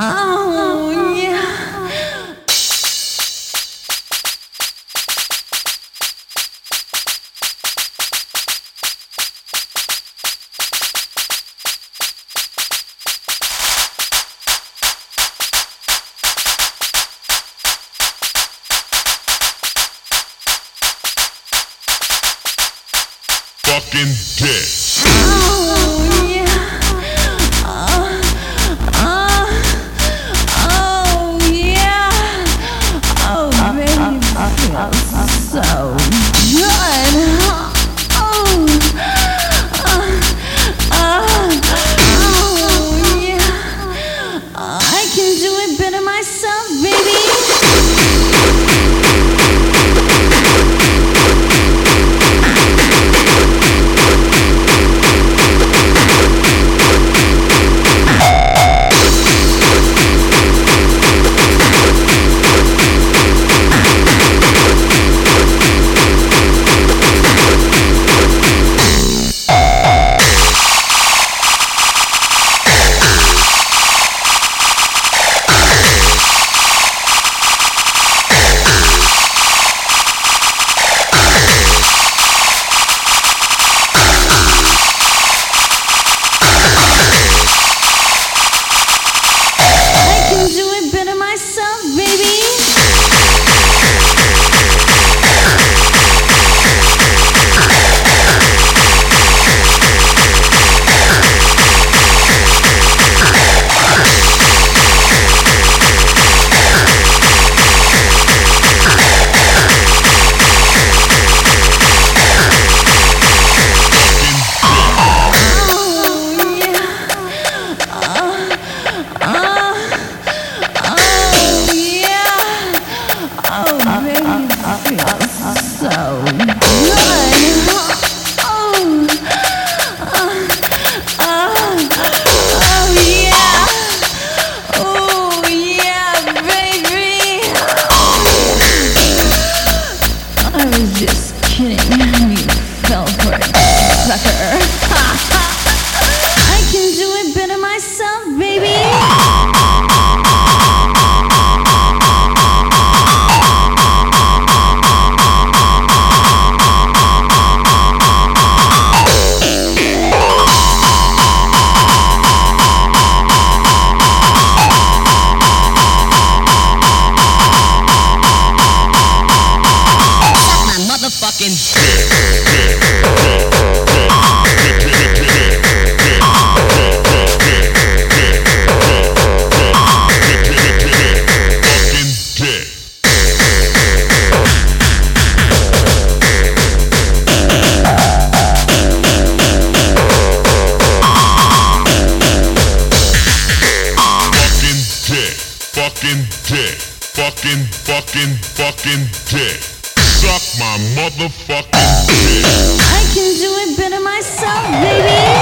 Oh, yeah. Fucking dead. Oh, yeah. Cause you fucking dick, fucking, fucking, fucking dick. My motherfucking. I can do it better myself, baby.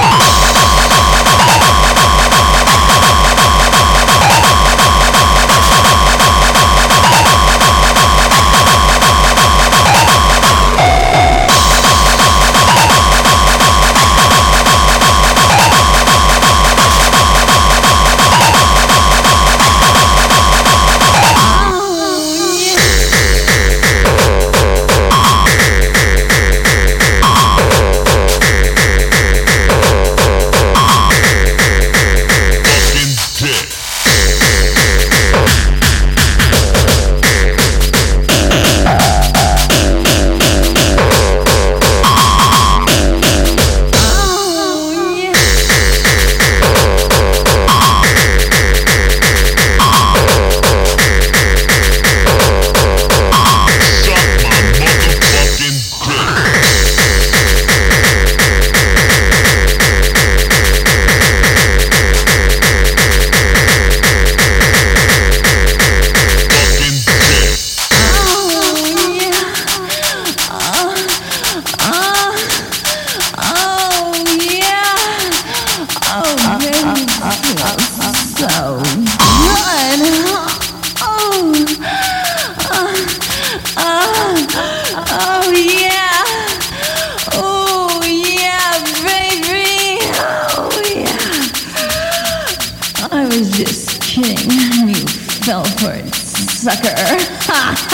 was just kidding. You fell for it, sucker. Ha!